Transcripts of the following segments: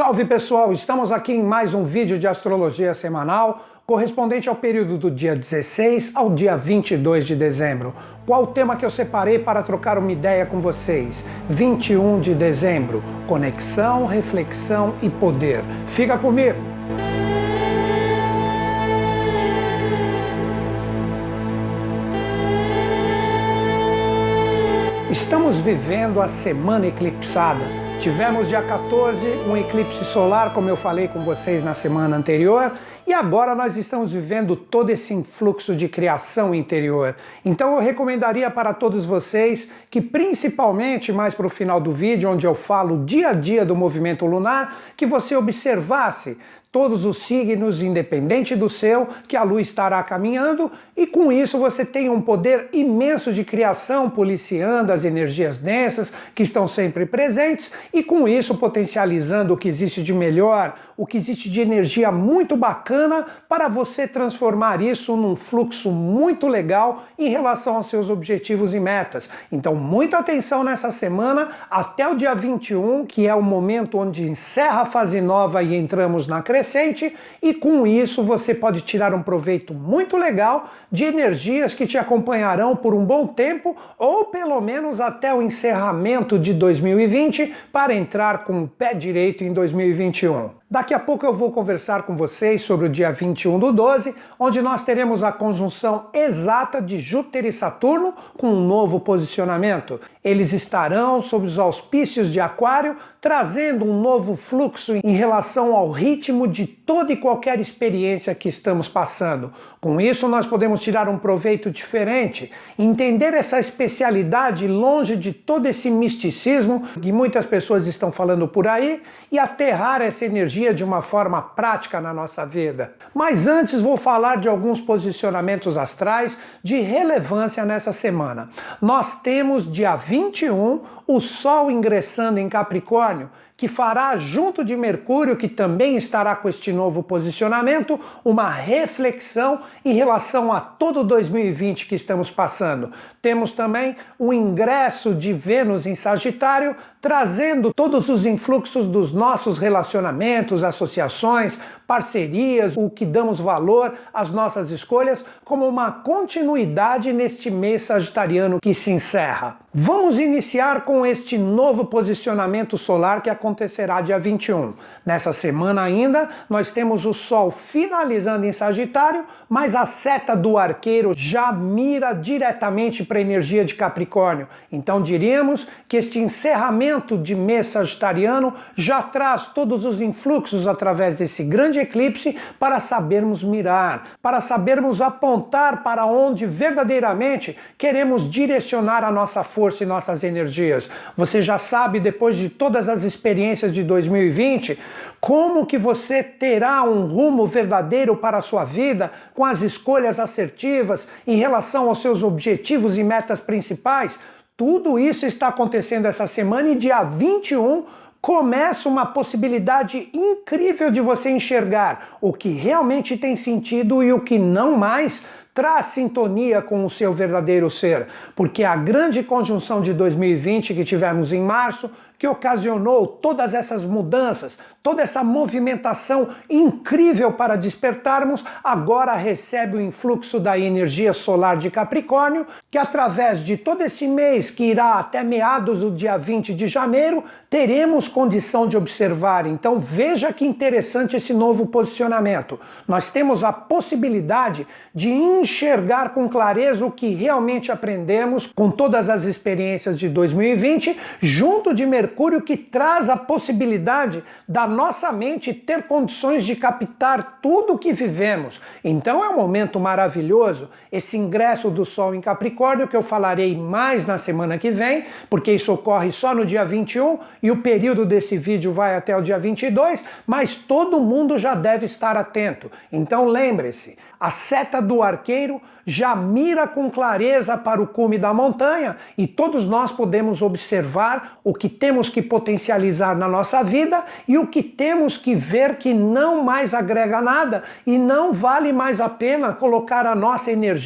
Salve pessoal, estamos aqui em mais um vídeo de astrologia semanal correspondente ao período do dia 16 ao dia 22 de dezembro. Qual o tema que eu separei para trocar uma ideia com vocês? 21 de dezembro, conexão, reflexão e poder. Fica comigo! Estamos vivendo a semana eclipsada Tivemos dia 14 um eclipse solar, como eu falei com vocês na semana anterior, e agora nós estamos vivendo todo esse influxo de criação interior. Então eu recomendaria para todos vocês que, principalmente mais para o final do vídeo, onde eu falo dia a dia do movimento lunar, que você observasse todos os signos, independente do seu, que a lua estará caminhando, e com isso você tem um poder imenso de criação, policiando as energias densas que estão sempre presentes, e com isso potencializando o que existe de melhor, o que existe de energia muito bacana para você transformar isso num fluxo muito legal em relação aos seus objetivos e metas. Então, muita atenção nessa semana até o dia 21, que é o momento onde encerra a fase nova e entramos na crescente e com isso você pode tirar um proveito muito legal de energias que te acompanharão por um bom tempo ou pelo menos até o encerramento de 2020 para entrar com o pé direito em 2021. Daqui a pouco eu vou conversar com vocês sobre o dia 21 do 12, onde nós teremos a conjunção exata de Júpiter e Saturno com um novo posicionamento. Eles estarão sob os auspícios de Aquário, trazendo um novo fluxo em relação ao ritmo de toda e qualquer experiência que estamos passando. Com isso, nós podemos tirar um proveito diferente, entender essa especialidade longe de todo esse misticismo que muitas pessoas estão falando por aí e aterrar essa energia de uma forma prática na nossa vida. Mas antes vou falar de alguns posicionamentos astrais de relevância nessa semana. Nós temos dia 21 o Sol ingressando em Capricórnio que fará, junto de Mercúrio, que também estará com este novo posicionamento, uma reflexão em relação a todo 2020 que estamos passando. Temos também o ingresso de Vênus em Sagitário, trazendo todos os influxos dos nossos relacionamentos, associações, parcerias, o que damos valor às nossas escolhas, como uma continuidade neste mês sagitariano que se encerra. Vamos iniciar com este novo posicionamento solar que acontecerá dia 21. Nessa semana ainda, nós temos o Sol finalizando em Sagitário, mas a seta do arqueiro já mira diretamente para a energia de Capricórnio. Então diríamos que este encerramento de mês sagitariano já traz todos os influxos através desse grande eclipse para sabermos mirar, para sabermos apontar para onde verdadeiramente queremos direcionar a nossa força e nossas energias. Você já sabe, depois de todas as experiências de 2020, como que você terá um rumo verdadeiro para a sua vida com as escolhas assertivas em relação aos seus objetivos e metas principais? Tudo isso está acontecendo essa semana e dia 21 começa uma possibilidade incrível de você enxergar o que realmente tem sentido e o que não mais traz sintonia com o seu verdadeiro ser, porque a grande conjunção de 2020 que tivemos em março que ocasionou todas essas mudanças, toda essa movimentação incrível para despertarmos, agora recebe o influxo da energia solar de Capricórnio, que através de todo esse mês, que irá até meados do dia 20 de janeiro, teremos condição de observar. Então veja que interessante esse novo posicionamento. Nós temos a possibilidade de enxergar com clareza o que realmente aprendemos com todas as experiências de 2020, junto de mercado Mercúrio que traz a possibilidade da nossa mente ter condições de captar tudo o que vivemos. Então é um momento maravilhoso esse ingresso do Sol em Capricórnio, que eu falarei mais na semana que vem, porque isso ocorre só no dia 21 e o período desse vídeo vai até o dia 22, mas todo mundo já deve estar atento. Então lembre-se, a seta do arqueiro já mira com clareza para o cume da montanha e todos nós podemos observar o que temos que potencializar na nossa vida e o que temos que ver que não mais agrega nada e não vale mais a pena colocar a nossa energia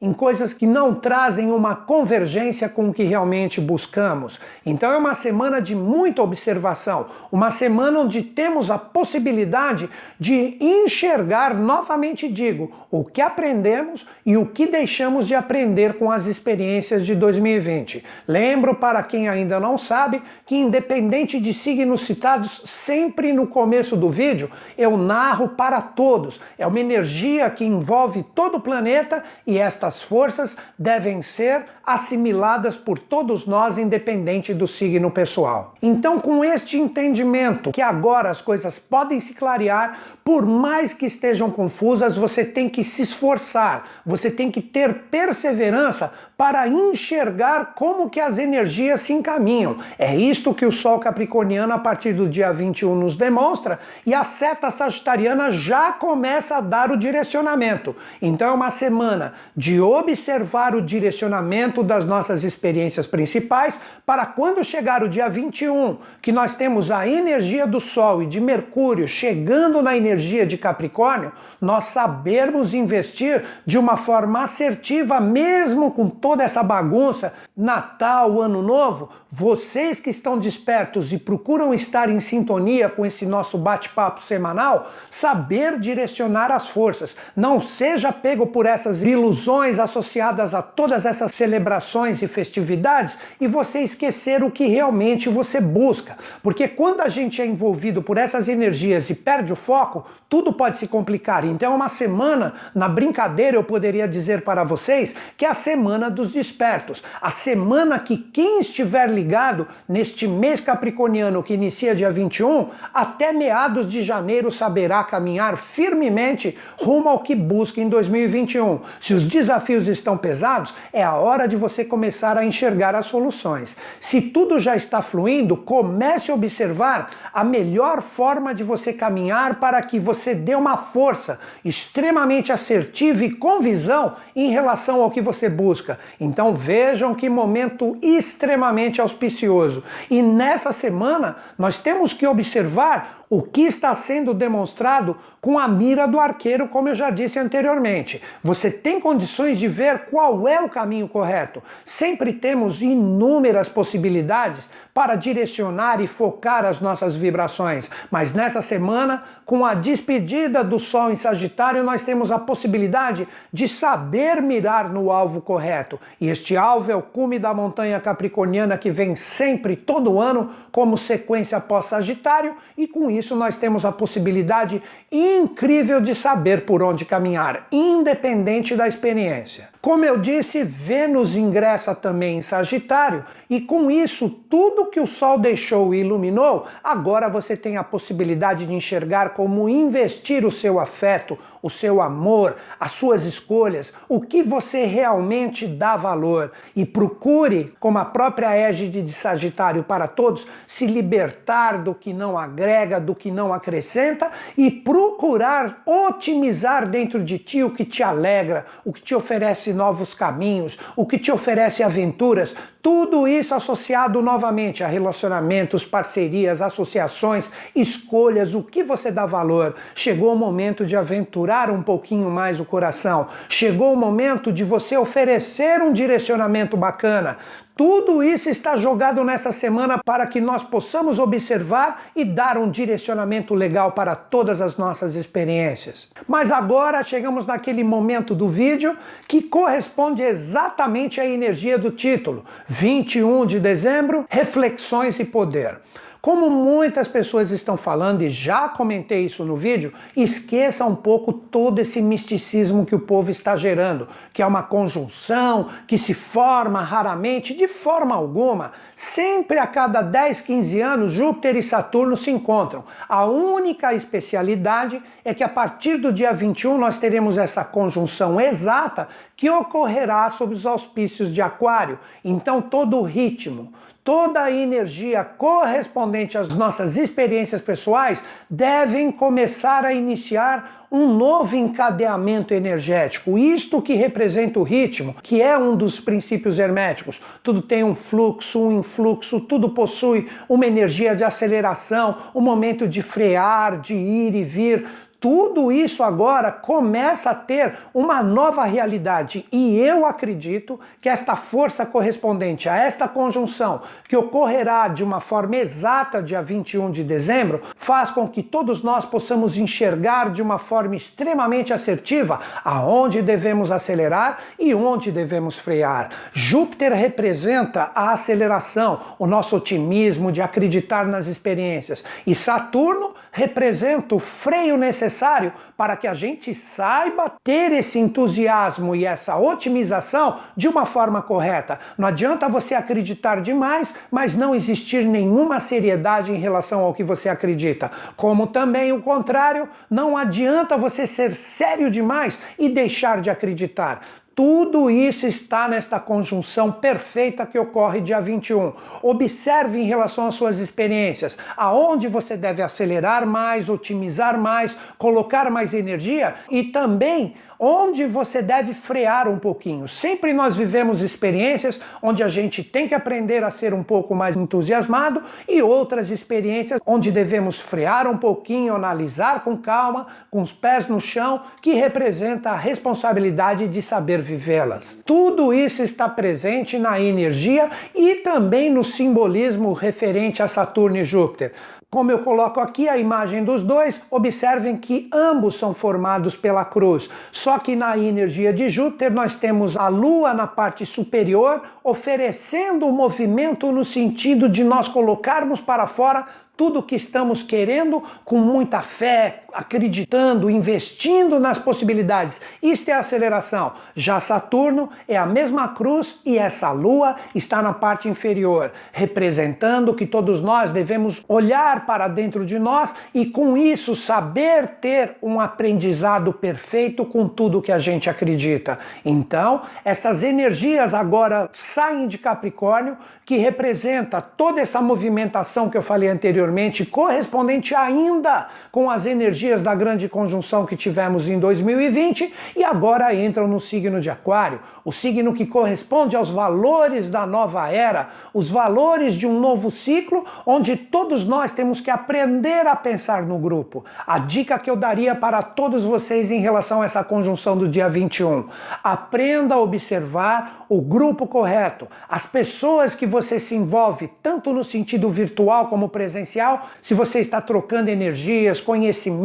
em coisas que não trazem uma convergência com o que realmente buscamos. Então é uma semana de muita observação, uma semana onde temos a possibilidade de enxergar, novamente digo, o que aprendemos e o que deixamos de aprender com as experiências de 2020. Lembro para quem ainda não sabe que, independente de signos citados, sempre no começo do vídeo eu narro para todos. É uma energia que envolve todo o planeta e estas forças devem ser assimiladas por todos nós, independente do signo pessoal. Então, com este entendimento que agora as coisas podem se clarear, por mais que estejam confusas, você tem que se esforçar, você tem que ter perseverança para enxergar como que as energias se encaminham. É isto que o Sol Capricorniano a partir do dia 21 nos demonstra e a seta sagitariana já começa a dar o direcionamento. Então é uma semana de observar o direcionamento das nossas experiências principais para quando chegar o dia 21, que nós temos a energia do Sol e de Mercúrio chegando na energia de Capricórnio, nós sabermos investir de uma forma assertiva mesmo com toda essa bagunça, Natal, Ano Novo, vocês que estão despertos e procuram estar em sintonia com esse nosso bate-papo semanal, saber direcionar as forças. Não seja pego por essas ilusões associadas a todas essas celebrações e festividades e você esquecer o que realmente você busca. Porque quando a gente é envolvido por essas energias e perde o foco, tudo pode se complicar. Então, é uma semana, na brincadeira, eu poderia dizer para vocês que é a semana do dos despertos. A semana que quem estiver ligado neste mês capricorniano que inicia dia 21, até meados de janeiro saberá caminhar firmemente rumo ao que busca em 2021. Se os desafios estão pesados, é a hora de você começar a enxergar as soluções. Se tudo já está fluindo, comece a observar a melhor forma de você caminhar para que você dê uma força extremamente assertiva e com visão em relação ao que você busca. Então vejam que momento extremamente auspicioso. E nessa semana nós temos que observar o que está sendo demonstrado com a mira do arqueiro, como eu já disse anteriormente. Você tem condições de ver qual é o caminho correto. Sempre temos inúmeras possibilidades para direcionar e focar as nossas vibrações, mas nessa semana, com a despedida do Sol em Sagitário, nós temos a possibilidade de saber mirar no alvo correto. E este alvo é o cume da montanha capricorniana que vem sempre, todo ano, como sequência pós-Sagitário, e com isso isso, nós temos a possibilidade incrível de saber por onde caminhar, independente da experiência. Como eu disse, Vênus ingressa também em Sagitário e com isso, tudo que o Sol deixou e iluminou, agora você tem a possibilidade de enxergar como investir o seu afeto, o seu amor, as suas escolhas, o que você realmente dá valor. E procure, como a própria égide de Sagitário para todos, se libertar do que não agrega, do que não acrescenta e procurar otimizar dentro de ti o que te alegra, o que te oferece novos caminhos, o que te oferece aventuras, tudo isso associado novamente a relacionamentos, parcerias, associações, escolhas, o que você dá valor. Chegou o momento de aventurar um pouquinho mais o coração. Chegou o momento de você oferecer um direcionamento bacana. Tudo isso está jogado nessa semana para que nós possamos observar e dar um direcionamento legal para todas as nossas experiências. Mas agora chegamos naquele momento do vídeo que corresponde exatamente à energia do título: 21 de dezembro, Reflexões e Poder. Como muitas pessoas estão falando, e já comentei isso no vídeo, esqueça um pouco todo esse misticismo que o povo está gerando, que é uma conjunção que se forma raramente, de forma alguma. Sempre a cada 10, 15 anos, Júpiter e Saturno se encontram. A única especialidade é que a partir do dia 21 nós teremos essa conjunção exata que ocorrerá sob os auspícios de Aquário. Então todo o ritmo, toda a energia correspondente às nossas experiências pessoais devem começar a iniciar um novo encadeamento energético. Isto que representa o ritmo, que é um dos princípios herméticos. Tudo tem um fluxo, um influxo, tudo possui uma energia de aceleração, um momento de frear, de ir e vir tudo isso agora começa a ter uma nova realidade e eu acredito que esta força correspondente a esta conjunção, que ocorrerá de uma forma exata dia 21 de dezembro, faz com que todos nós possamos enxergar de uma forma extremamente assertiva aonde devemos acelerar e onde devemos frear. Júpiter representa a aceleração, o nosso otimismo de acreditar nas experiências, e Saturno representa o freio necessário para que a gente saiba ter esse entusiasmo e essa otimização de uma forma correta. Não adianta você acreditar demais, mas não existir nenhuma seriedade em relação ao que você acredita. Como também o contrário, não adianta você ser sério demais e deixar de acreditar. Tudo isso está nesta conjunção perfeita que ocorre dia 21. Observe em relação às suas experiências, aonde você deve acelerar mais, otimizar mais, colocar mais energia e também onde você deve frear um pouquinho. Sempre nós vivemos experiências onde a gente tem que aprender a ser um pouco mais entusiasmado e outras experiências onde devemos frear um pouquinho, analisar com calma, com os pés no chão, que representa a responsabilidade de saber vivê-las. Tudo isso está presente na energia e também no simbolismo referente a Saturno e Júpiter. Como eu coloco aqui a imagem dos dois, observem que ambos são formados pela cruz. Só que na energia de Júpiter nós temos a Lua na parte superior, oferecendo o movimento no sentido de nós colocarmos para fora tudo o que estamos querendo com muita fé, acreditando, investindo nas possibilidades. Isto é aceleração. Já Saturno é a mesma cruz e essa lua está na parte inferior, representando que todos nós devemos olhar para dentro de nós e com isso saber ter um aprendizado perfeito com tudo que a gente acredita. Então, essas energias agora saem de Capricórnio, que representa toda essa movimentação que eu falei anteriormente correspondente ainda com as energias da grande conjunção que tivemos em 2020 e agora entram no signo de Aquário, o signo que corresponde aos valores da nova era, os valores de um novo ciclo, onde todos nós temos que aprender a pensar no grupo. A dica que eu daria para todos vocês em relação a essa conjunção do dia 21: aprenda a observar o grupo correto, as pessoas que você se envolve, tanto no sentido virtual como presencial se você está trocando energias, conhecimento,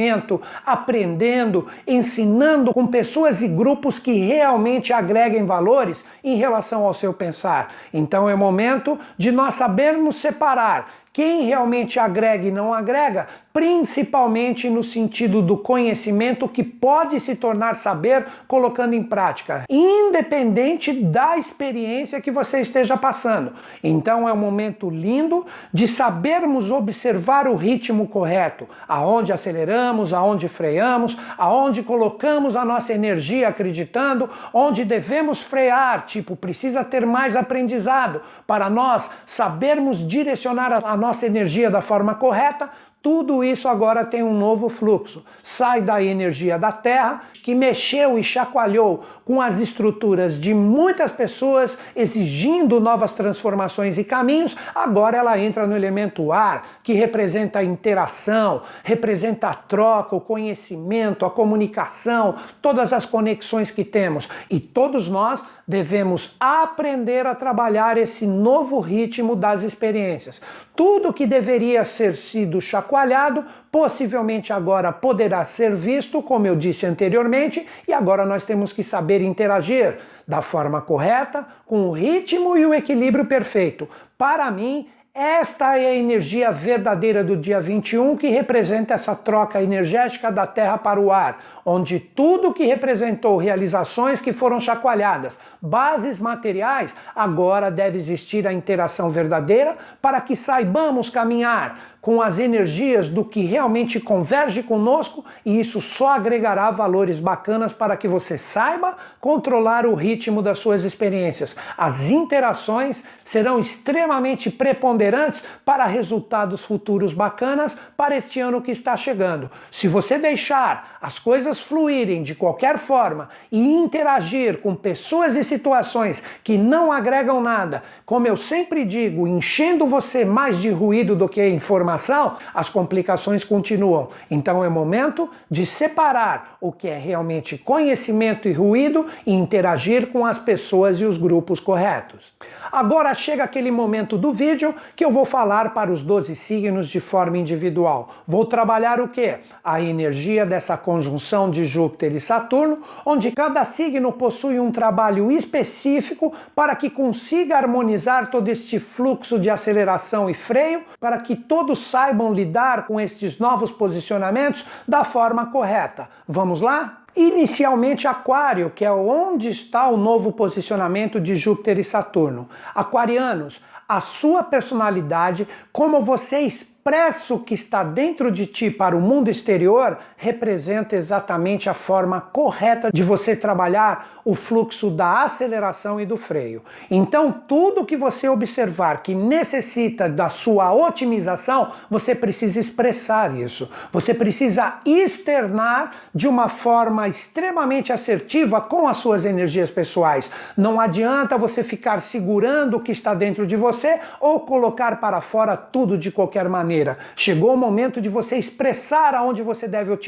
aprendendo, ensinando com pessoas e grupos que realmente agreguem valores em relação ao seu pensar. Então é momento de nós sabermos separar quem realmente agrega e não agrega, principalmente no sentido do conhecimento que pode se tornar saber colocando em prática, independente da experiência que você esteja passando. Então é um momento lindo de sabermos observar o ritmo correto, aonde aceleramos, aonde freamos, aonde colocamos a nossa energia acreditando, onde devemos frear, tipo, precisa ter mais aprendizado para nós sabermos direcionar a nossa energia da forma correta, tudo isso agora tem um novo fluxo. Sai da energia da Terra, que mexeu e chacoalhou com as estruturas de muitas pessoas, exigindo novas transformações e caminhos. Agora ela entra no elemento ar, que representa a interação, representa a troca, o conhecimento, a comunicação, todas as conexões que temos. E todos nós devemos aprender a trabalhar esse novo ritmo das experiências. Tudo que deveria ser sido chacoalhado, possivelmente agora poderá ser visto, como eu disse anteriormente, e agora nós temos que saber interagir da forma correta, com o ritmo e o equilíbrio perfeito. Para mim, esta é a energia verdadeira do dia 21 que representa essa troca energética da terra para o ar, onde tudo que representou realizações que foram chacoalhadas, bases materiais, agora deve existir a interação verdadeira para que saibamos caminhar com as energias do que realmente converge conosco e isso só agregará valores bacanas para que você saiba controlar o ritmo das suas experiências. As interações serão extremamente preponderantes para resultados futuros bacanas para este ano que está chegando. Se você deixar as coisas fluírem de qualquer forma e interagir com pessoas e situações que não agregam nada, como eu sempre digo, enchendo você mais de ruído do que informação, as complicações continuam. Então é momento de separar o que é realmente conhecimento e ruído e interagir com as pessoas e os grupos corretos. Agora chega aquele momento do vídeo que eu vou falar para os 12 signos de forma individual. Vou trabalhar o que? A energia dessa conjunção de Júpiter e Saturno, onde cada signo possui um trabalho específico para que consiga harmonizar todo este fluxo de aceleração e freio, para que todos saibam lidar com estes novos posicionamentos da forma correta. Vamos lá? Inicialmente, Aquário, que é onde está o novo posicionamento de Júpiter e Saturno. Aquarianos, a sua personalidade, como você expressa o que está dentro de ti para o mundo exterior, representa exatamente a forma correta de você trabalhar o fluxo da aceleração e do freio. Então, tudo que você observar que necessita da sua otimização, você precisa expressar isso. Você precisa externar de uma forma extremamente assertiva com as suas energias pessoais. Não adianta você ficar segurando o que está dentro de você ou colocar para fora tudo de qualquer maneira. Chegou o momento de você expressar aonde você deve otimizar,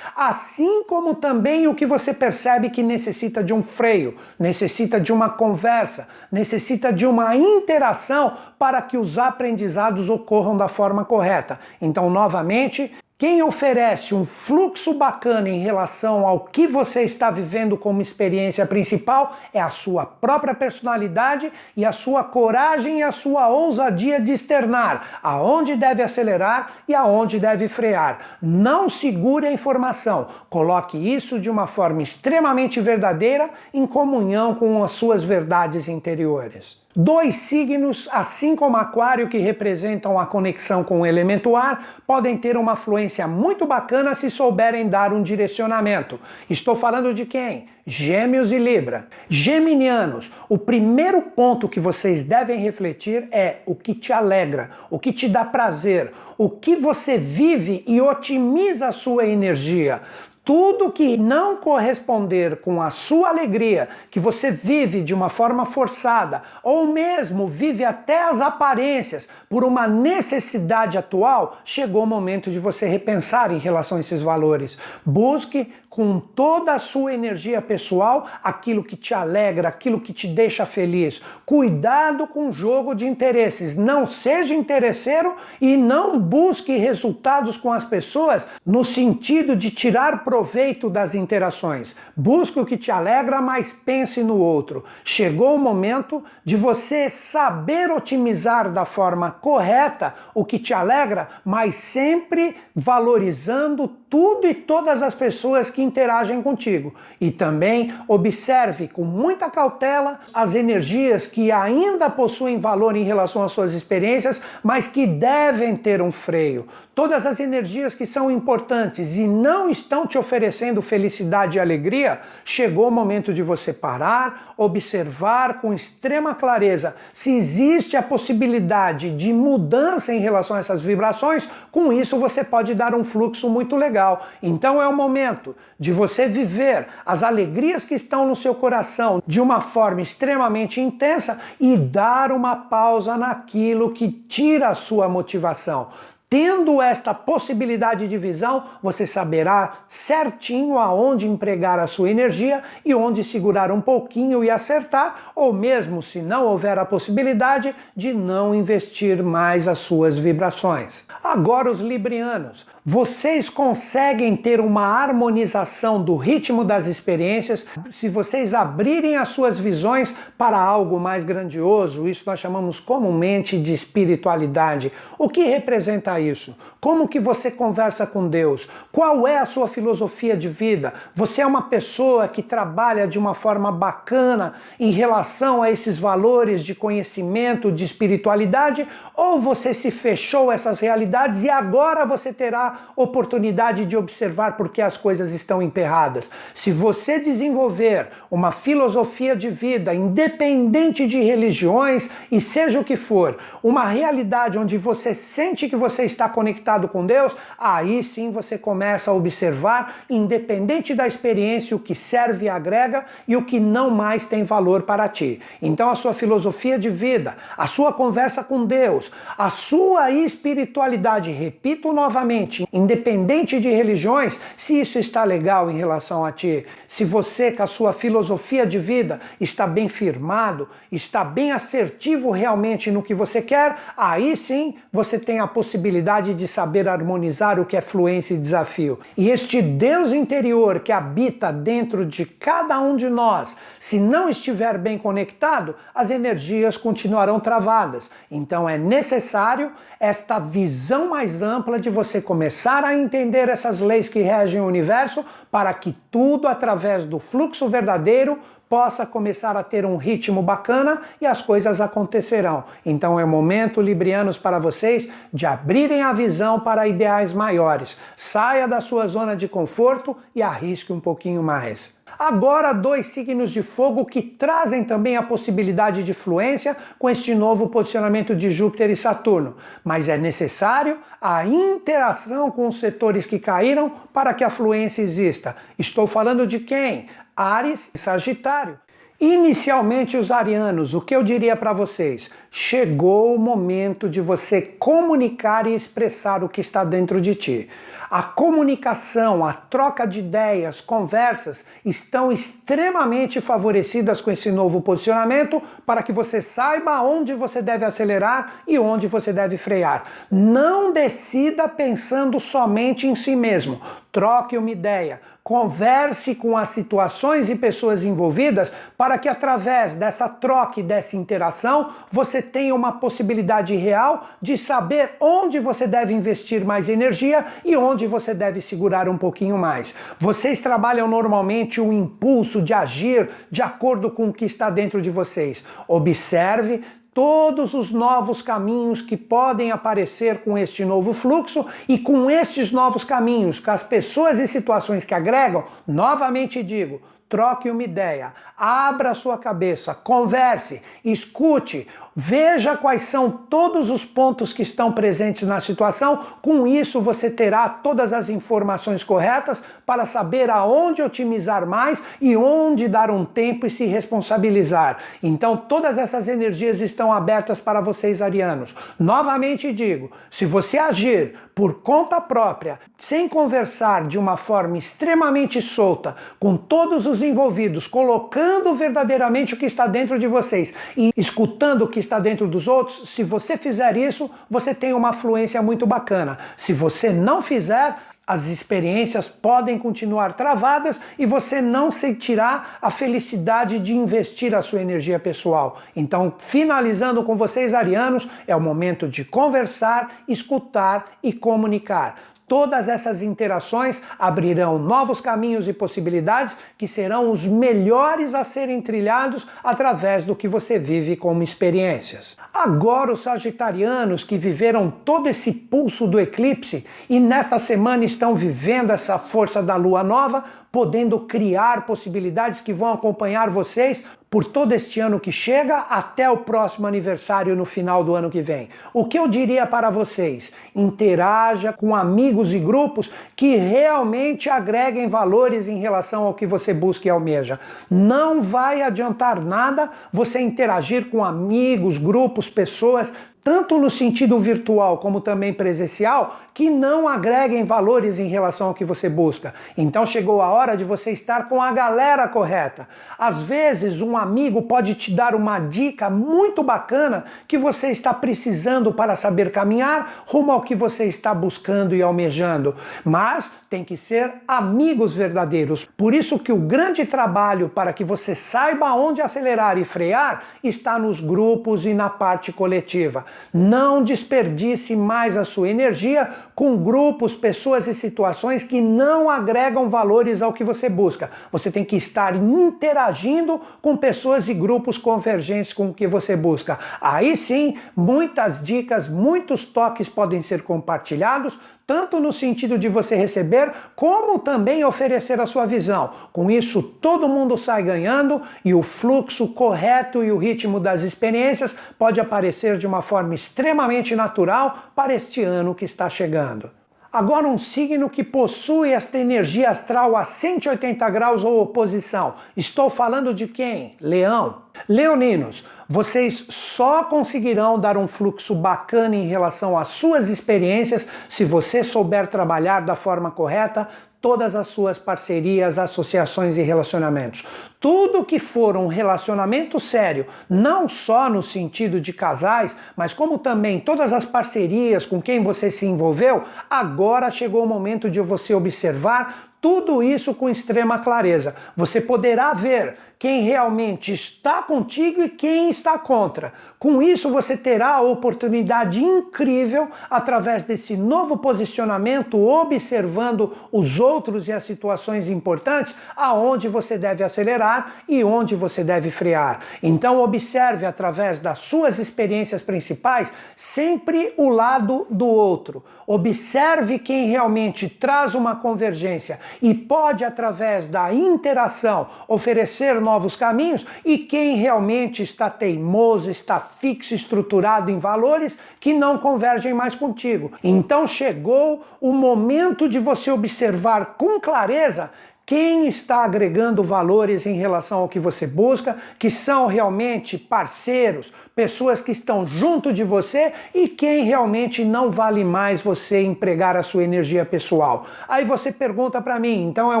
assim como também o que você percebe que necessita de um freio, necessita de uma conversa, necessita de uma interação para que os aprendizados ocorram da forma correta. Então, novamente, quem oferece um fluxo bacana em relação ao que você está vivendo como experiência principal é a sua própria personalidade e a sua coragem e a sua ousadia de externar aonde deve acelerar e aonde deve frear. Não segure a informação, coloque isso de uma forma extremamente verdadeira em comunhão com as suas verdades interiores. Dois signos, assim como Aquário, que representam a conexão com o elemento ar, podem ter uma fluência muito bacana se souberem dar um direcionamento. Estou falando de quem? Gêmeos e Libra. Geminianos, o primeiro ponto que vocês devem refletir é o que te alegra, o que te dá prazer, o que você vive e otimiza a sua energia tudo que não corresponder com a sua alegria, que você vive de uma forma forçada, ou mesmo vive até as aparências por uma necessidade atual, chegou o momento de você repensar em relação a esses valores. Busque com toda a sua energia pessoal aquilo que te alegra, aquilo que te deixa feliz. Cuidado com o jogo de interesses. Não seja interesseiro e não busque resultados com as pessoas no sentido de tirar proveito das interações. Busque o que te alegra, mas pense no outro. Chegou o momento de você saber otimizar da forma correta o que te alegra, mas sempre valorizando tudo e todas as pessoas que interagem contigo. E também observe com muita cautela as energias que ainda possuem valor em relação às suas experiências, mas que devem ter um freio todas as energias que são importantes e não estão te oferecendo felicidade e alegria, chegou o momento de você parar, observar com extrema clareza se existe a possibilidade de mudança em relação a essas vibrações. Com isso, você pode dar um fluxo muito legal. Então, é o momento de você viver as alegrias que estão no seu coração de uma forma extremamente intensa e dar uma pausa naquilo que tira a sua motivação. Tendo esta possibilidade de visão, você saberá certinho aonde empregar a sua energia e onde segurar um pouquinho e acertar, ou mesmo se não houver a possibilidade de não investir mais as suas vibrações. Agora os librianos, vocês conseguem ter uma harmonização do ritmo das experiências se vocês abrirem as suas visões para algo mais grandioso, isso nós chamamos comumente de espiritualidade. O que representa isso? Como que você conversa com Deus? Qual é a sua filosofia de vida? Você é uma pessoa que trabalha de uma forma bacana em relação a esses valores de conhecimento, de espiritualidade, ou você se fechou essas realidades e agora você terá oportunidade de observar porque as coisas estão emperradas? Se você desenvolver uma filosofia de vida independente de religiões e seja o que for, uma realidade onde você sente que você está conectado com Deus, aí sim você começa a observar, independente da experiência, o que serve e agrega e o que não mais tem valor para ti. Então a sua filosofia de vida, a sua conversa com Deus, a sua espiritualidade, repito novamente, independente de religiões, se isso está legal em relação a ti, se você com a sua filosofia de vida está bem firmado, está bem assertivo realmente no que você quer, aí sim você tem a possibilidade de saber harmonizar o que é fluência e desafio. E este Deus interior que habita dentro de cada um de nós, se não estiver bem conectado, as energias continuarão travadas. Então é necessário esta visão mais ampla de você começar a entender essas leis que regem o universo para que tudo através do fluxo verdadeiro possa começar a ter um ritmo bacana e as coisas acontecerão. Então é momento, librianos, para vocês de abrirem a visão para ideais maiores. Saia da sua zona de conforto e arrisque um pouquinho mais. Agora, dois signos de fogo que trazem também a possibilidade de fluência com este novo posicionamento de Júpiter e Saturno. Mas é necessário a interação com os setores que caíram para que a fluência exista. Estou falando de quem? Ares e Sagitário. Inicialmente, os arianos, o que eu diria para vocês? Chegou o momento de você comunicar e expressar o que está dentro de ti. A comunicação, a troca de ideias, conversas estão extremamente favorecidas com esse novo posicionamento para que você saiba onde você deve acelerar e onde você deve frear. Não decida pensando somente em si mesmo. Troque uma ideia Converse com as situações e pessoas envolvidas para que, através dessa troca e dessa interação, você tenha uma possibilidade real de saber onde você deve investir mais energia e onde você deve segurar um pouquinho mais. Vocês trabalham normalmente o impulso de agir de acordo com o que está dentro de vocês. Observe, todos os novos caminhos que podem aparecer com este novo fluxo e com estes novos caminhos, com as pessoas e situações que agregam, novamente digo, troque uma ideia, abra sua cabeça, converse, escute, veja quais são todos os pontos que estão presentes na situação. Com isso, você terá todas as informações corretas para saber aonde otimizar mais e onde dar um tempo e se responsabilizar. Então, todas essas energias estão abertas para vocês, arianos. Novamente digo: se você agir por conta própria, sem conversar de uma forma extremamente solta com todos os envolvidos, colocando verdadeiramente o que está dentro de vocês e escutando o que está dentro dos outros, se você fizer isso, você tem uma fluência muito bacana. Se você não fizer, as experiências podem continuar travadas e você não sentirá a felicidade de investir a sua energia pessoal. Então, finalizando com vocês, arianos, é o momento de conversar, escutar e comunicar. Todas essas interações abrirão novos caminhos e possibilidades que serão os melhores a serem trilhados através do que você vive como experiências. Agora, os sagitarianos que viveram todo esse pulso do eclipse e nesta semana estão vivendo essa força da lua nova, podendo criar possibilidades que vão acompanhar vocês por todo este ano que chega até o próximo aniversário no final do ano que vem. O que eu diria para vocês? Interaja com amigos e grupos que realmente agreguem valores em relação ao que você busca e almeja. Não vai adiantar nada você interagir com amigos, grupos, pessoas tanto no sentido virtual como também presencial, que não agreguem valores em relação ao que você busca. Então chegou a hora de você estar com a galera correta. Às vezes, um amigo pode te dar uma dica muito bacana que você está precisando para saber caminhar rumo ao que você está buscando e almejando. Mas tem que ser amigos verdadeiros. Por isso que o grande trabalho para que você saiba onde acelerar e frear está nos grupos e na parte coletiva. Não desperdice mais a sua energia com grupos, pessoas e situações que não agregam valores ao que você busca. Você tem que estar interagindo com pessoas e grupos convergentes com o que você busca. Aí sim, muitas dicas, muitos toques podem ser compartilhados tanto no sentido de você receber, como também oferecer a sua visão. Com isso, todo mundo sai ganhando e o fluxo correto e o ritmo das experiências pode aparecer de uma forma extremamente natural para este ano que está chegando. Agora, um signo que possui esta energia astral a 180 graus ou oposição. Estou falando de quem? Leão. Leoninos, vocês só conseguirão dar um fluxo bacana em relação às suas experiências se você souber trabalhar da forma correta todas as suas parcerias, associações e relacionamentos. Tudo que for um relacionamento sério, não só no sentido de casais, mas como também todas as parcerias com quem você se envolveu, agora chegou o momento de você observar tudo isso com extrema clareza. Você poderá ver quem realmente está contigo e quem está contra. Com isso, você terá a oportunidade incrível, através desse novo posicionamento, observando os outros e as situações importantes, aonde você deve acelerar e onde você deve frear. Então, observe através das suas experiências principais sempre o lado do outro. Observe quem realmente traz uma convergência e pode, através da interação, oferecer novos caminhos e quem realmente está teimoso, está fixo, estruturado em valores que não convergem mais contigo. Então chegou o momento de você observar com clareza quem está agregando valores em relação ao que você busca, que são realmente parceiros, pessoas que estão junto de você e quem realmente não vale mais você empregar a sua energia pessoal. Aí você pergunta para mim, então é o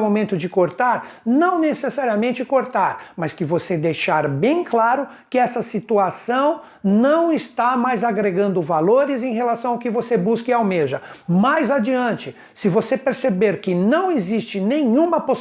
momento de cortar? Não necessariamente cortar, mas que você deixar bem claro que essa situação não está mais agregando valores em relação ao que você busca e almeja. Mais adiante, se você perceber que não existe nenhuma possibilidade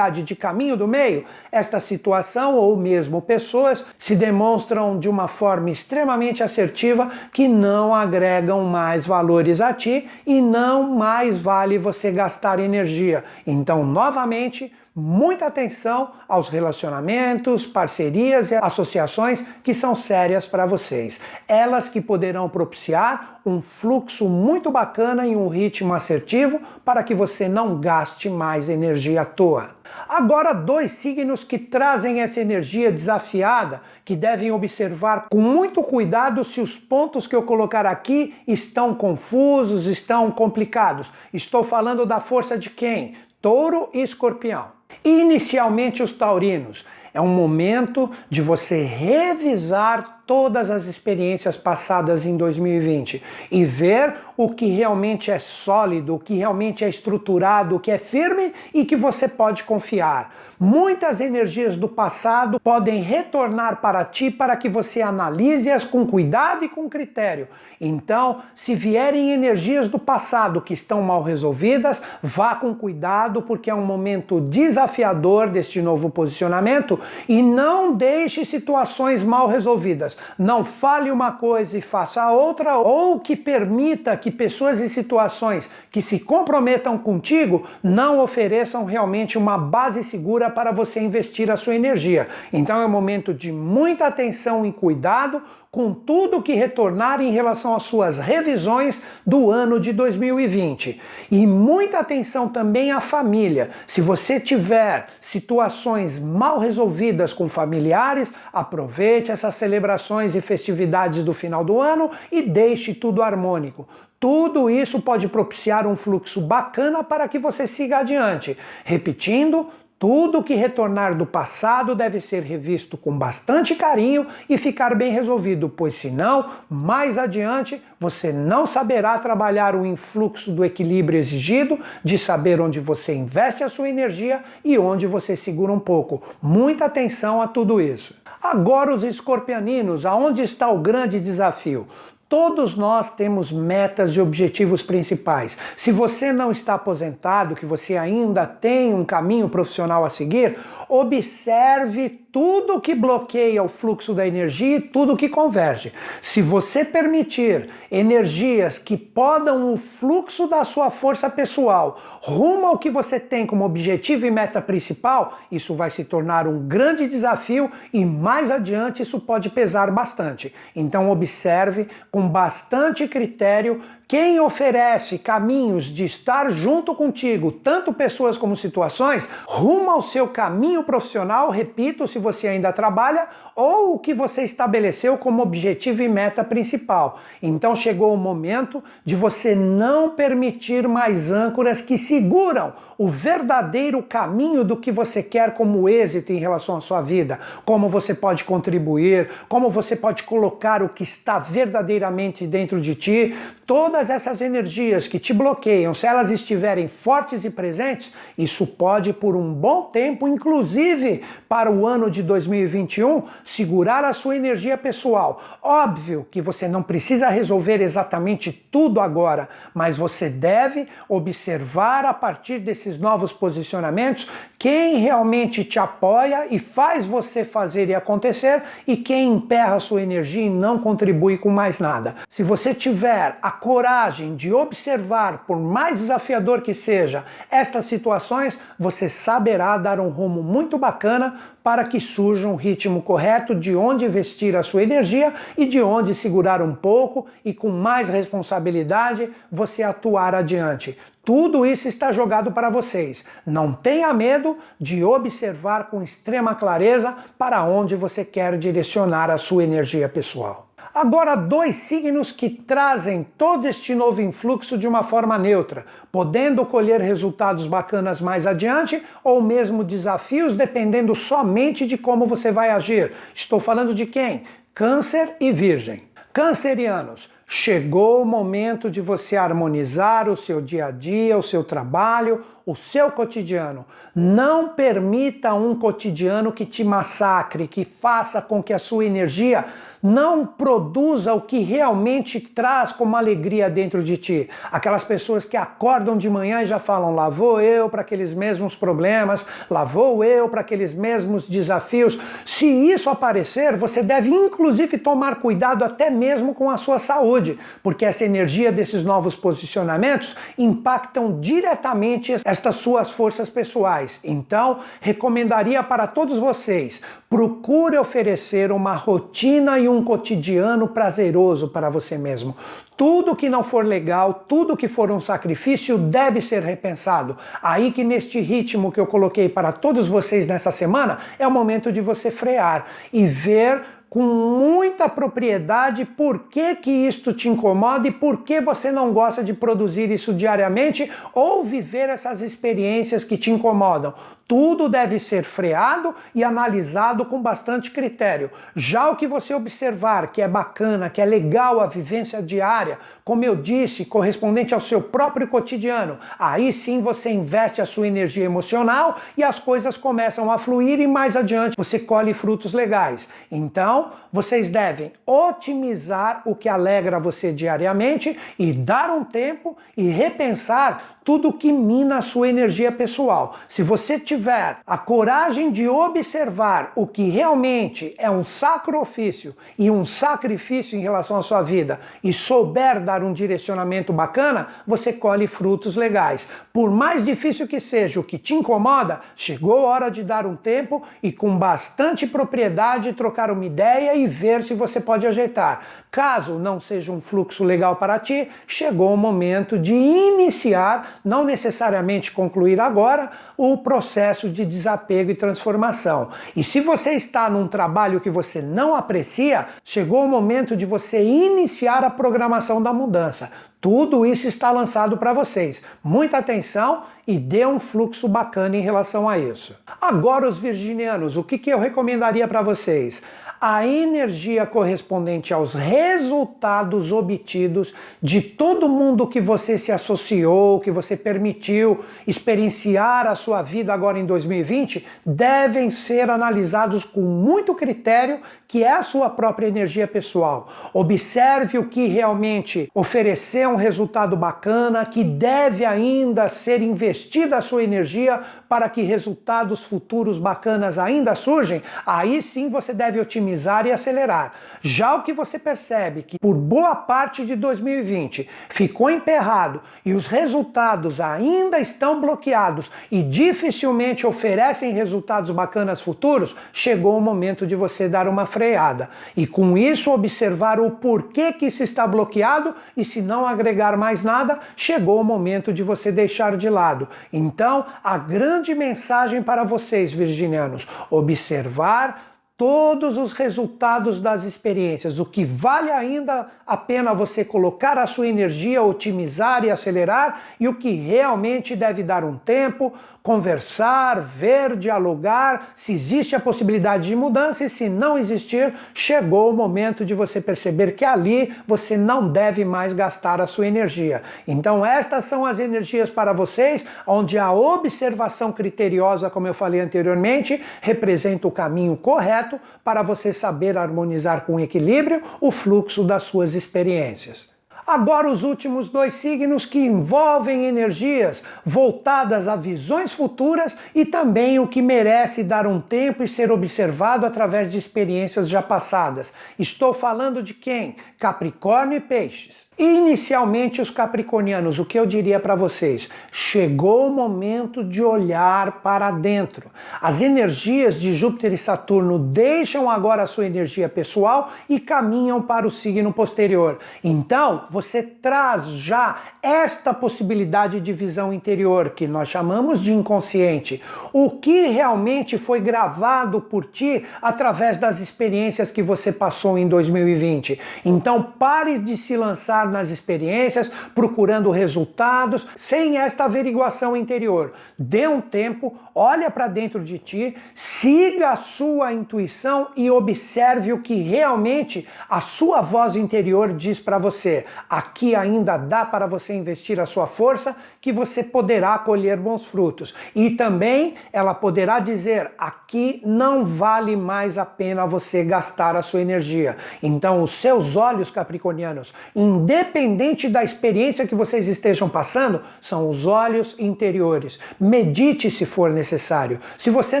de caminho do meio, esta situação ou mesmo pessoas se demonstram de uma forma extremamente assertiva que não agregam mais valores a ti e não mais vale você gastar energia. Então, novamente, muita atenção aos relacionamentos, parcerias e associações que são sérias para vocês. Elas que poderão propiciar um fluxo muito bacana e um ritmo assertivo para que você não gaste mais energia à toa. Agora, dois signos que trazem essa energia desafiada, que devem observar com muito cuidado se os pontos que eu colocar aqui estão confusos, estão complicados. Estou falando da força de quem? Touro e Escorpião. Inicialmente, os taurinos. É um momento de você revisar todas as experiências passadas em 2020 e ver o que realmente é sólido, o que realmente é estruturado, o que é firme e que você pode confiar. Muitas energias do passado podem retornar para ti para que você analise-as com cuidado e com critério. Então, se vierem energias do passado que estão mal resolvidas, vá com cuidado porque é um momento desafiador deste novo posicionamento e não deixe situações mal resolvidas não fale uma coisa e faça a outra, ou que permita que pessoas e situações que se comprometam contigo não ofereçam realmente uma base segura para você investir a sua energia. Então é um momento de muita atenção e cuidado com tudo que retornar em relação às suas revisões do ano de 2020. E muita atenção também à família. Se você tiver situações mal resolvidas com familiares, aproveite essas celebrações e festividades do final do ano e deixe tudo harmônico. Tudo isso pode propiciar um fluxo bacana para que você siga adiante. Repetindo, tudo que retornar do passado deve ser revisto com bastante carinho e ficar bem resolvido, pois senão, mais adiante, você não saberá trabalhar o influxo do equilíbrio exigido, de saber onde você investe a sua energia e onde você segura um pouco. Muita atenção a tudo isso. Agora, os escorpianinos, aonde está o grande desafio? Todos nós temos metas e objetivos principais. Se você não está aposentado, que você ainda tem um caminho profissional a seguir, observe tudo que bloqueia o fluxo da energia e tudo que converge. Se você permitir energias que podam o fluxo da sua força pessoal rumo ao que você tem como objetivo e meta principal, isso vai se tornar um grande desafio e mais adiante isso pode pesar bastante. Então observe com bastante critério quem oferece caminhos de estar junto contigo, tanto pessoas como situações, rumo ao seu caminho profissional, repito, se você ainda trabalha, ou o que você estabeleceu como objetivo e meta principal. Então chegou o momento de você não permitir mais âncoras que seguram o verdadeiro caminho do que você quer como êxito em relação à sua vida, como você pode contribuir, como você pode colocar o que está verdadeiramente dentro de ti, todas essas energias que te bloqueiam, se elas estiverem fortes e presentes, isso pode por um bom tempo, inclusive para o ano de 2021, segurar a sua energia pessoal. Óbvio que você não precisa resolver exatamente tudo agora, mas você deve observar a partir desses novos posicionamentos quem realmente te apoia e faz você fazer e acontecer e quem emperra a sua energia e não contribui com mais nada. Se você tiver a coragem de observar, por mais desafiador que seja, estas situações, você saberá dar um rumo muito bacana para que surja um ritmo correto de onde investir a sua energia e de onde segurar um pouco e com mais responsabilidade você atuar adiante. Tudo isso está jogado para vocês. Não tenha medo de observar com extrema clareza para onde você quer direcionar a sua energia pessoal. Agora, dois signos que trazem todo este novo influxo de uma forma neutra, podendo colher resultados bacanas mais adiante ou mesmo desafios dependendo somente de como você vai agir. Estou falando de quem? Câncer e Virgem. Cancerianos, chegou o momento de você harmonizar o seu dia a dia, o seu trabalho, o seu cotidiano. Não permita um cotidiano que te massacre, que faça com que a sua energia não produza o que realmente traz como alegria dentro de ti. Aquelas pessoas que acordam de manhã e já falam: lá vou eu para aqueles mesmos problemas, lá vou eu para aqueles mesmos desafios. Se isso aparecer, você deve inclusive tomar cuidado até mesmo com a sua saúde, porque essa energia desses novos posicionamentos impactam diretamente estas suas forças pessoais. Então, recomendaria para todos vocês: procure oferecer uma rotina e um cotidiano prazeroso para você mesmo. Tudo que não for legal, tudo que for um sacrifício deve ser repensado. Aí que neste ritmo que eu coloquei para todos vocês nessa semana, é o momento de você frear e ver com muita propriedade por que, que isto te incomoda e por que você não gosta de produzir isso diariamente ou viver essas experiências que te incomodam. Tudo deve ser freado e analisado com bastante critério. Já o que você observar que é bacana, que é legal a vivência diária, como eu disse, correspondente ao seu próprio cotidiano, aí sim você investe a sua energia emocional e as coisas começam a fluir e mais adiante você colhe frutos legais. Então, now vocês devem otimizar o que alegra você diariamente e dar um tempo e repensar tudo que mina a sua energia pessoal. Se você tiver a coragem de observar o que realmente é um sacro ofício e um sacrifício em relação à sua vida e souber dar um direcionamento bacana, você colhe frutos legais. Por mais difícil que seja o que te incomoda, chegou a hora de dar um tempo e com bastante propriedade trocar uma ideia e ver se você pode ajeitar. Caso não seja um fluxo legal para ti, chegou o momento de iniciar, não necessariamente concluir agora, o processo de desapego e transformação. E se você está num trabalho que você não aprecia, chegou o momento de você iniciar a programação da mudança. Tudo isso está lançado para vocês. Muita atenção e dê um fluxo bacana em relação a isso. Agora, os virginianos, o que, que eu recomendaria para vocês? A energia correspondente aos resultados obtidos de todo mundo que você se associou, que você permitiu experienciar a sua vida agora em 2020, devem ser analisados com muito critério que é a sua própria energia pessoal. Observe o que realmente oferecer um resultado bacana, que deve ainda ser investida a sua energia para que resultados futuros bacanas ainda surgem. Aí sim você deve otimizar e acelerar. Já o que você percebe que por boa parte de 2020 ficou emperrado e os resultados ainda estão bloqueados e dificilmente oferecem resultados bacanas futuros, chegou o momento de você dar uma freada e com isso observar o porquê que isso está bloqueado e se não agregar mais nada, chegou o momento de você deixar de lado. Então, a grande mensagem para vocês, virginianos, observar todos os resultados das experiências. O que vale ainda a pena você colocar a sua energia, otimizar e acelerar, e o que realmente deve dar um tempo, conversar, ver, dialogar, se existe a possibilidade de mudança e se não existir, chegou o momento de você perceber que ali você não deve mais gastar a sua energia. Então, estas são as energias para vocês, onde a observação criteriosa, como eu falei anteriormente, representa o caminho correto para você saber harmonizar com equilíbrio o fluxo das suas experiências. Agora, os últimos dois signos que envolvem energias voltadas a visões futuras e também o que merece dar um tempo e ser observado através de experiências já passadas. Estou falando de quem? Capricórnio e Peixes. Inicialmente, os capricornianos, o que eu diria para vocês? Chegou o momento de olhar para dentro. As energias de Júpiter e Saturno deixam agora a sua energia pessoal e caminham para o signo posterior. Então, você traz já esta possibilidade de visão interior, que nós chamamos de inconsciente. O que realmente foi gravado por ti através das experiências que você passou em 2020. Então, pare de se lançar nas experiências, procurando resultados, sem esta averiguação interior. Dê um tempo, olha para dentro de ti, siga a sua intuição e observe o que realmente a sua voz interior diz para você. Aqui ainda dá para você investir a sua força, que você poderá colher bons frutos. E também ela poderá dizer: aqui não vale mais a pena você gastar a sua energia. Então, os seus olhos capricornianos, independente da experiência que vocês estejam passando, são os olhos interiores. Medite se for necessário. Se você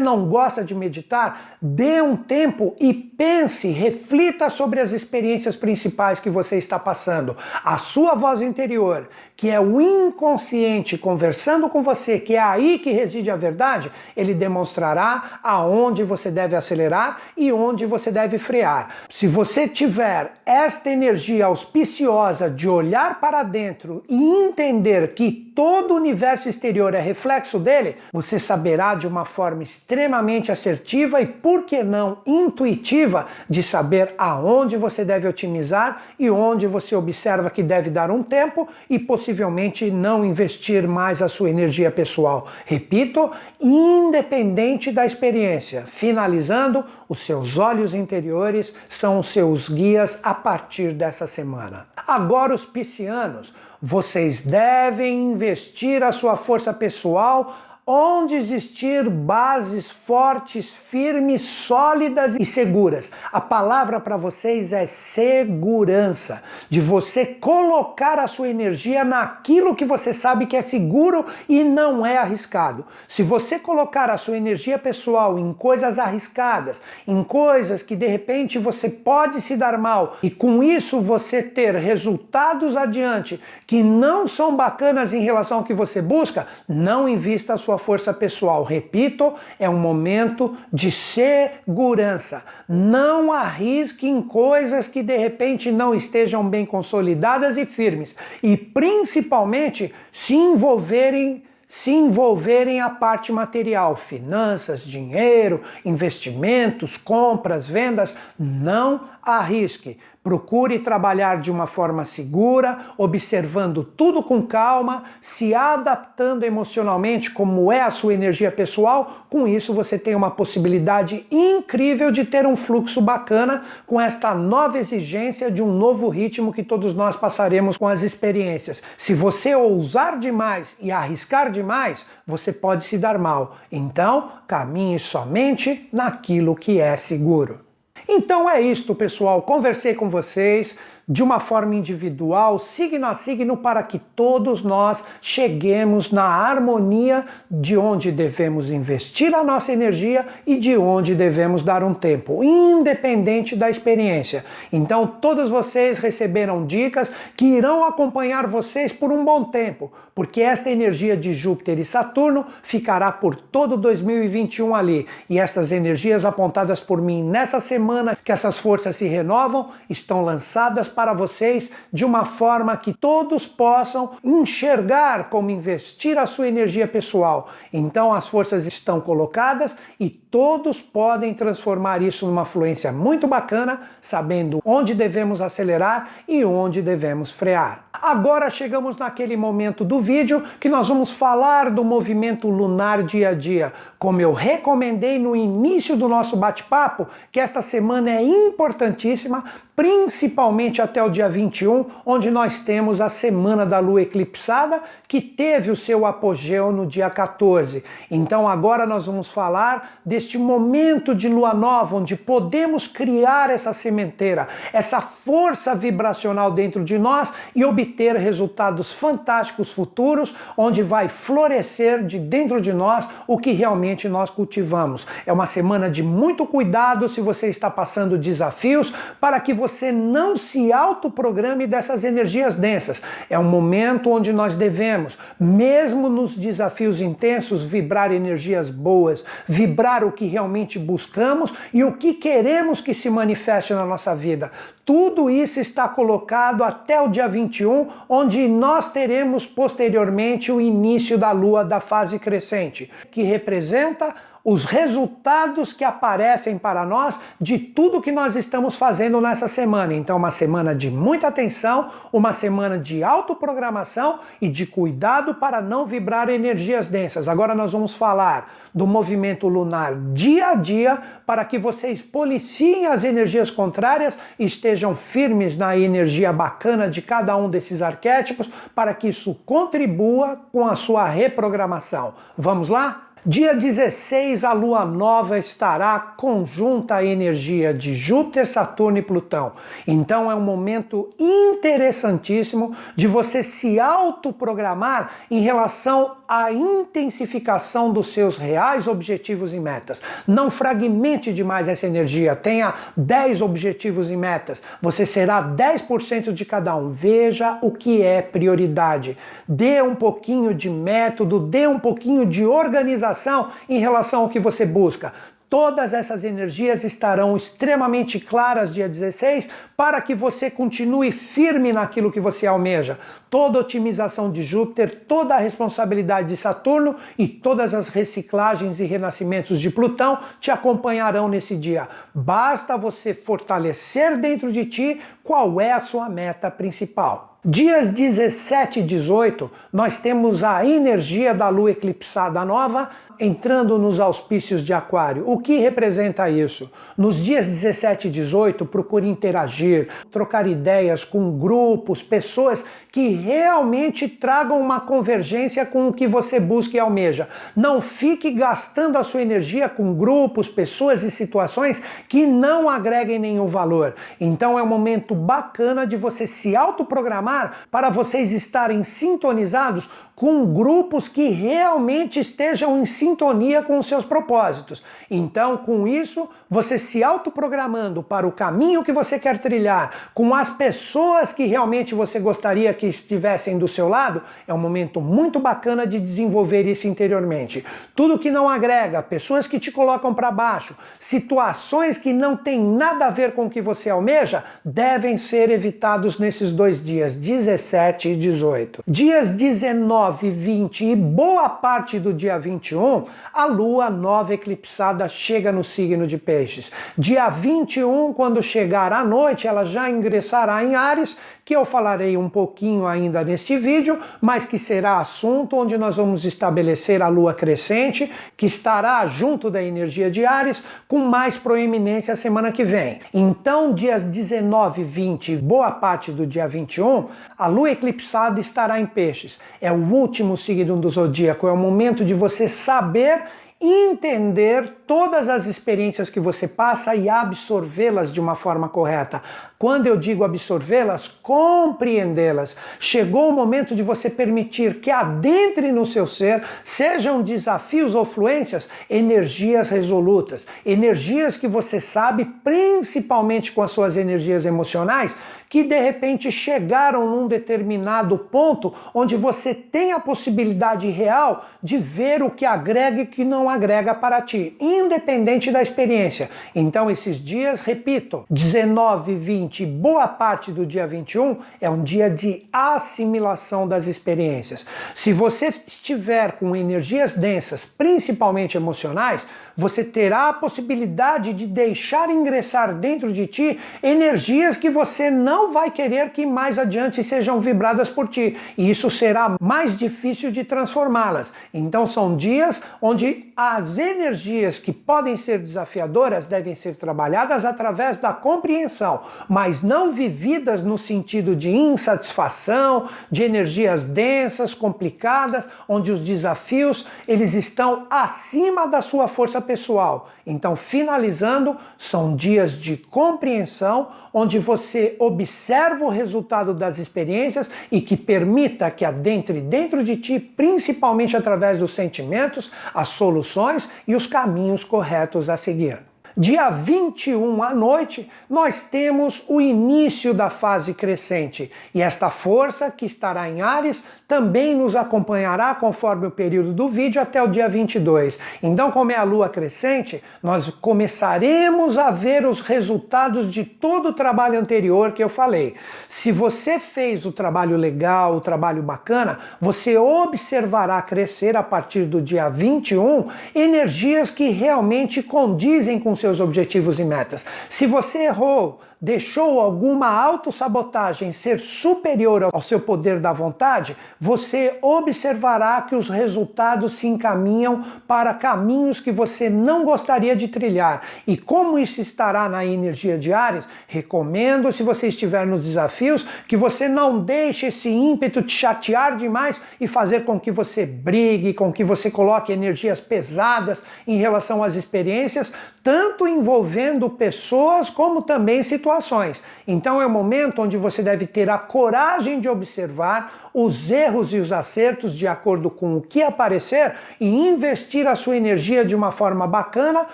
não gosta de meditar, dê um tempo e pense, reflita sobre as experiências principais que você está passando. A sua voz interior, que é o inconsciente conversando com você, que é aí que reside a verdade, ele demonstrará aonde você deve acelerar e onde você deve frear. Se você tiver esta energia auspiciosa de olhar para dentro e entender que todo o universo exterior é reflexo dele, você saberá de uma forma extremamente assertiva e, por que não, intuitiva, de saber aonde você deve otimizar e onde você observa que deve dar um tempo e possivelmente não investir mais a sua energia pessoal. Repito, independente da experiência. Finalizando, os seus olhos interiores são os seus guias a partir dessa semana. Agora, os piscianos, vocês devem investir a sua força pessoal onde existir bases fortes, firmes, sólidas e seguras. A palavra para vocês é segurança, de você colocar a sua energia naquilo que você sabe que é seguro e não é arriscado. Se você colocar a sua energia pessoal em coisas arriscadas, em coisas que de repente você pode se dar mal e com isso você ter resultados adiante que não são bacanas em relação ao que você busca, não invista a sua força pessoal. Repito, é um momento de segurança. Não arrisque em coisas que de repente não estejam bem consolidadas e firmes. E principalmente se envolverem se envolverem a parte material, finanças, dinheiro, investimentos, compras, vendas, não arrisque. Procure trabalhar de uma forma segura, observando tudo com calma, se adaptando emocionalmente, como é a sua energia pessoal. Com isso, você tem uma possibilidade incrível de ter um fluxo bacana com esta nova exigência de um novo ritmo que todos nós passaremos com as experiências. Se você ousar demais e arriscar demais, você pode se dar mal. Então, caminhe somente naquilo que é seguro. Então é isto, pessoal. Conversei com vocês de uma forma individual, signo a signo, para que todos nós cheguemos na harmonia de onde devemos investir a nossa energia e de onde devemos dar um tempo, independente da experiência. Então, todos vocês receberam dicas que irão acompanhar vocês por um bom tempo, porque esta energia de Júpiter e Saturno ficará por todo 2021 ali. E estas energias apontadas por mim nessa semana, que essas forças se renovam, estão lançadas para vocês de uma forma que todos possam enxergar como investir a sua energia pessoal. Então as forças estão colocadas e todos podem transformar isso numa fluência muito bacana, sabendo onde devemos acelerar e onde devemos frear. Agora chegamos naquele momento do vídeo que nós vamos falar do movimento lunar dia a dia. Como eu recomendei no início do nosso bate-papo, que esta semana é importantíssima, principalmente até o dia 21, onde nós temos a semana da lua eclipsada, que teve o seu apogeu no dia 14. Então agora nós vamos falar deste momento de lua nova, onde podemos criar essa sementeira, essa força vibracional dentro de nós e obter resultados fantásticos futuros, onde vai florescer de dentro de nós o que realmente nós cultivamos. É uma semana de muito cuidado se você está passando desafios para que você não se autoprograme dessas energias densas. É um momento onde nós devemos, mesmo nos desafios intensos, vibrar energias boas, vibrar o que realmente buscamos e o que queremos que se manifeste na nossa vida. Tudo isso está colocado até o dia 21, onde nós teremos posteriormente o início da lua da fase crescente, que representa os resultados que aparecem para nós de tudo que nós estamos fazendo nessa semana. Então, uma semana de muita atenção, uma semana de autoprogramação e de cuidado para não vibrar energias densas. Agora nós vamos falar do movimento lunar dia a dia para que vocês policiem as energias contrárias e estejam firmes na energia bacana de cada um desses arquétipos para que isso contribua com a sua reprogramação. Vamos lá? Dia 16, a lua nova estará conjunta à energia de Júpiter, Saturno e Plutão. Então é um momento interessantíssimo de você se autoprogramar em relação à intensificação dos seus reais objetivos e metas. Não fragmente demais essa energia, tenha 10 objetivos e metas. Você será 10% de cada um. Veja o que é prioridade. Dê um pouquinho de método, dê um pouquinho de organização em relação ao que você busca. Todas essas energias estarão extremamente claras dia 16 para que você continue firme naquilo que você almeja. Toda otimização de Júpiter, toda a responsabilidade de Saturno e todas as reciclagens e renascimentos de Plutão te acompanharão nesse dia. Basta você fortalecer dentro de ti qual é a sua meta principal. Dias 17 e 18, nós temos a energia da lua eclipsada nova entrando nos auspícios de Aquário. O que representa isso? Nos dias 17 e 18, procure interagir, trocar ideias com grupos, pessoas que realmente tragam uma convergência com o que você busca e almeja. Não fique gastando a sua energia com grupos, pessoas e situações que não agreguem nenhum valor. Então é um momento bacana de você se autoprogramar para vocês estarem sintonizados com grupos que realmente estejam em sintonia com os seus propósitos. Então, com isso, você se autoprogramando para o caminho que você quer trilhar, com as pessoas que realmente você gostaria que estivessem do seu lado, é um momento muito bacana de desenvolver isso interiormente. Tudo que não agrega, pessoas que te colocam para baixo, situações que não têm nada a ver com o que você almeja, devem ser evitados nesses dois dias, 17 e 18. Dias 19 19, 20 e boa parte do dia 21, a lua nova eclipsada chega no signo de Peixes. Dia 21, quando chegar à noite, ela já ingressará em Ares, que eu falarei um pouquinho ainda neste vídeo, mas que será assunto onde nós vamos estabelecer a lua crescente, que estará junto da energia de Ares, com mais proeminência semana que vem. Então, dias 19, 20 e boa parte do dia 21, a lua eclipsada estará em Peixes. É o último signo do zodíaco, é o momento de você saber entender todas as experiências que você passa e absorvê-las de uma forma correta. Quando eu digo absorvê-las, compreendê-las. Chegou o momento de você permitir que adentre no seu ser, sejam desafios ou fluências, energias resolutas, energias que você sabe, principalmente com as suas energias emocionais, que de repente chegaram num determinado ponto onde você tem a possibilidade real de ver o que agrega e que não agrega para ti, independente da experiência. Então, esses dias, repito, 19, 20, boa parte do dia 21 é um dia de assimilação das experiências. Se você estiver com energias densas, principalmente emocionais, você terá a possibilidade de deixar ingressar dentro de ti energias que você não vai querer que mais adiante sejam vibradas por ti. E isso será mais difícil de transformá-las. Então são dias onde as energias que podem ser desafiadoras devem ser trabalhadas através da compreensão, mas não vividas no sentido de insatisfação, de energias densas, complicadas, onde os desafios eles estão acima da sua força pessoal. Então, finalizando, são dias de compreensão, onde você observa o resultado das experiências e que permita que adentre dentro de ti, principalmente através dos sentimentos, as soluções e os caminhos corretos a seguir. Dia 21 à noite, nós temos o início da fase crescente e esta força que estará em Ares também nos acompanhará conforme o período do vídeo até o dia 22. Então, como é a lua crescente, nós começaremos a ver os resultados de todo o trabalho anterior que eu falei. Se você fez o trabalho legal, o trabalho bacana, você observará crescer a partir do dia 21 energias que realmente condizem com seus objetivos e metas. Se você errou, deixou alguma autossabotagem ser superior ao seu poder da vontade, você observará que os resultados se encaminham para caminhos que você não gostaria de trilhar. E como isso estará na energia de Ares, recomendo, se você estiver nos desafios, que você não deixe esse ímpeto te chatear demais e fazer com que você brigue, com que você coloque energias pesadas em relação às experiências, tanto envolvendo pessoas como também situações. Então é o momento onde você deve ter a coragem de observar os erros e os acertos de acordo com o que aparecer e investir a sua energia de uma forma bacana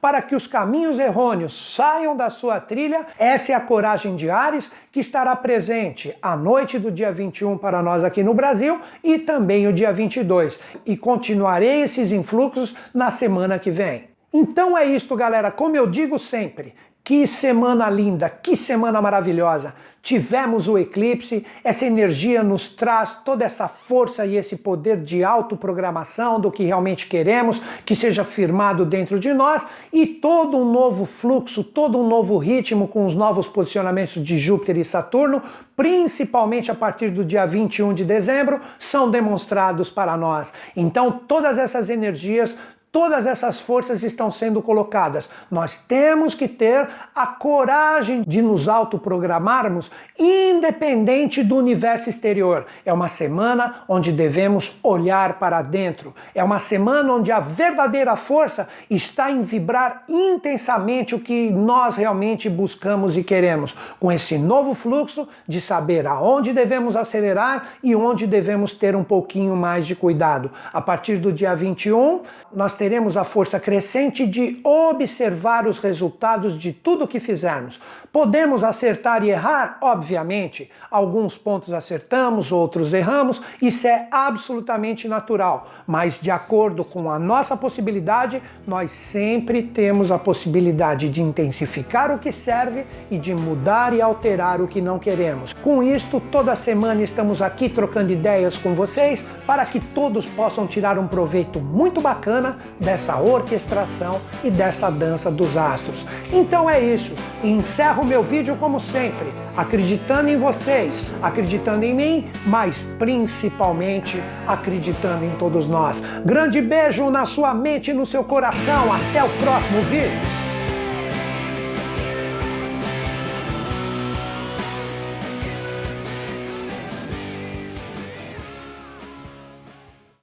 para que os caminhos errôneos saiam da sua trilha. Essa é a coragem de Ares que estará presente à noite do dia 21 para nós aqui no Brasil e também o dia 22. E continuarei esses influxos na semana que vem. Então é isto, galera. Como eu digo sempre, que semana linda, que semana maravilhosa. Tivemos o eclipse, essa energia nos traz toda essa força e esse poder de autoprogramação do que realmente queremos, que seja firmado dentro de nós e todo um novo fluxo, todo um novo ritmo com os novos posicionamentos de Júpiter e Saturno, principalmente a partir do dia 21 de dezembro, são demonstrados para nós. Então, todas essas energias Todas essas forças estão sendo colocadas. Nós temos que ter a coragem de nos autoprogramarmos independente do universo exterior. É uma semana onde devemos olhar para dentro. É uma semana onde a verdadeira força está em vibrar intensamente o que nós realmente buscamos e queremos, com esse novo fluxo de saber aonde devemos acelerar e onde devemos ter um pouquinho mais de cuidado. A partir do dia 21, nós teremos a força crescente de observar os resultados de tudo que fizermos. Podemos acertar e errar? Obviamente. Alguns pontos acertamos, outros erramos, isso é absolutamente natural. Mas, de acordo com a nossa possibilidade, nós sempre temos a possibilidade de intensificar o que serve e de mudar e alterar o que não queremos. Com isto, toda semana estamos aqui trocando ideias com vocês para que todos possam tirar um proveito muito bacana dessa orquestração e dessa dança dos astros. Então é isso. Encerro meu vídeo como sempre, acreditando em vocês, acreditando em mim, mas principalmente acreditando em todos nós. Grande beijo na sua mente e no seu coração. Até o próximo vídeo.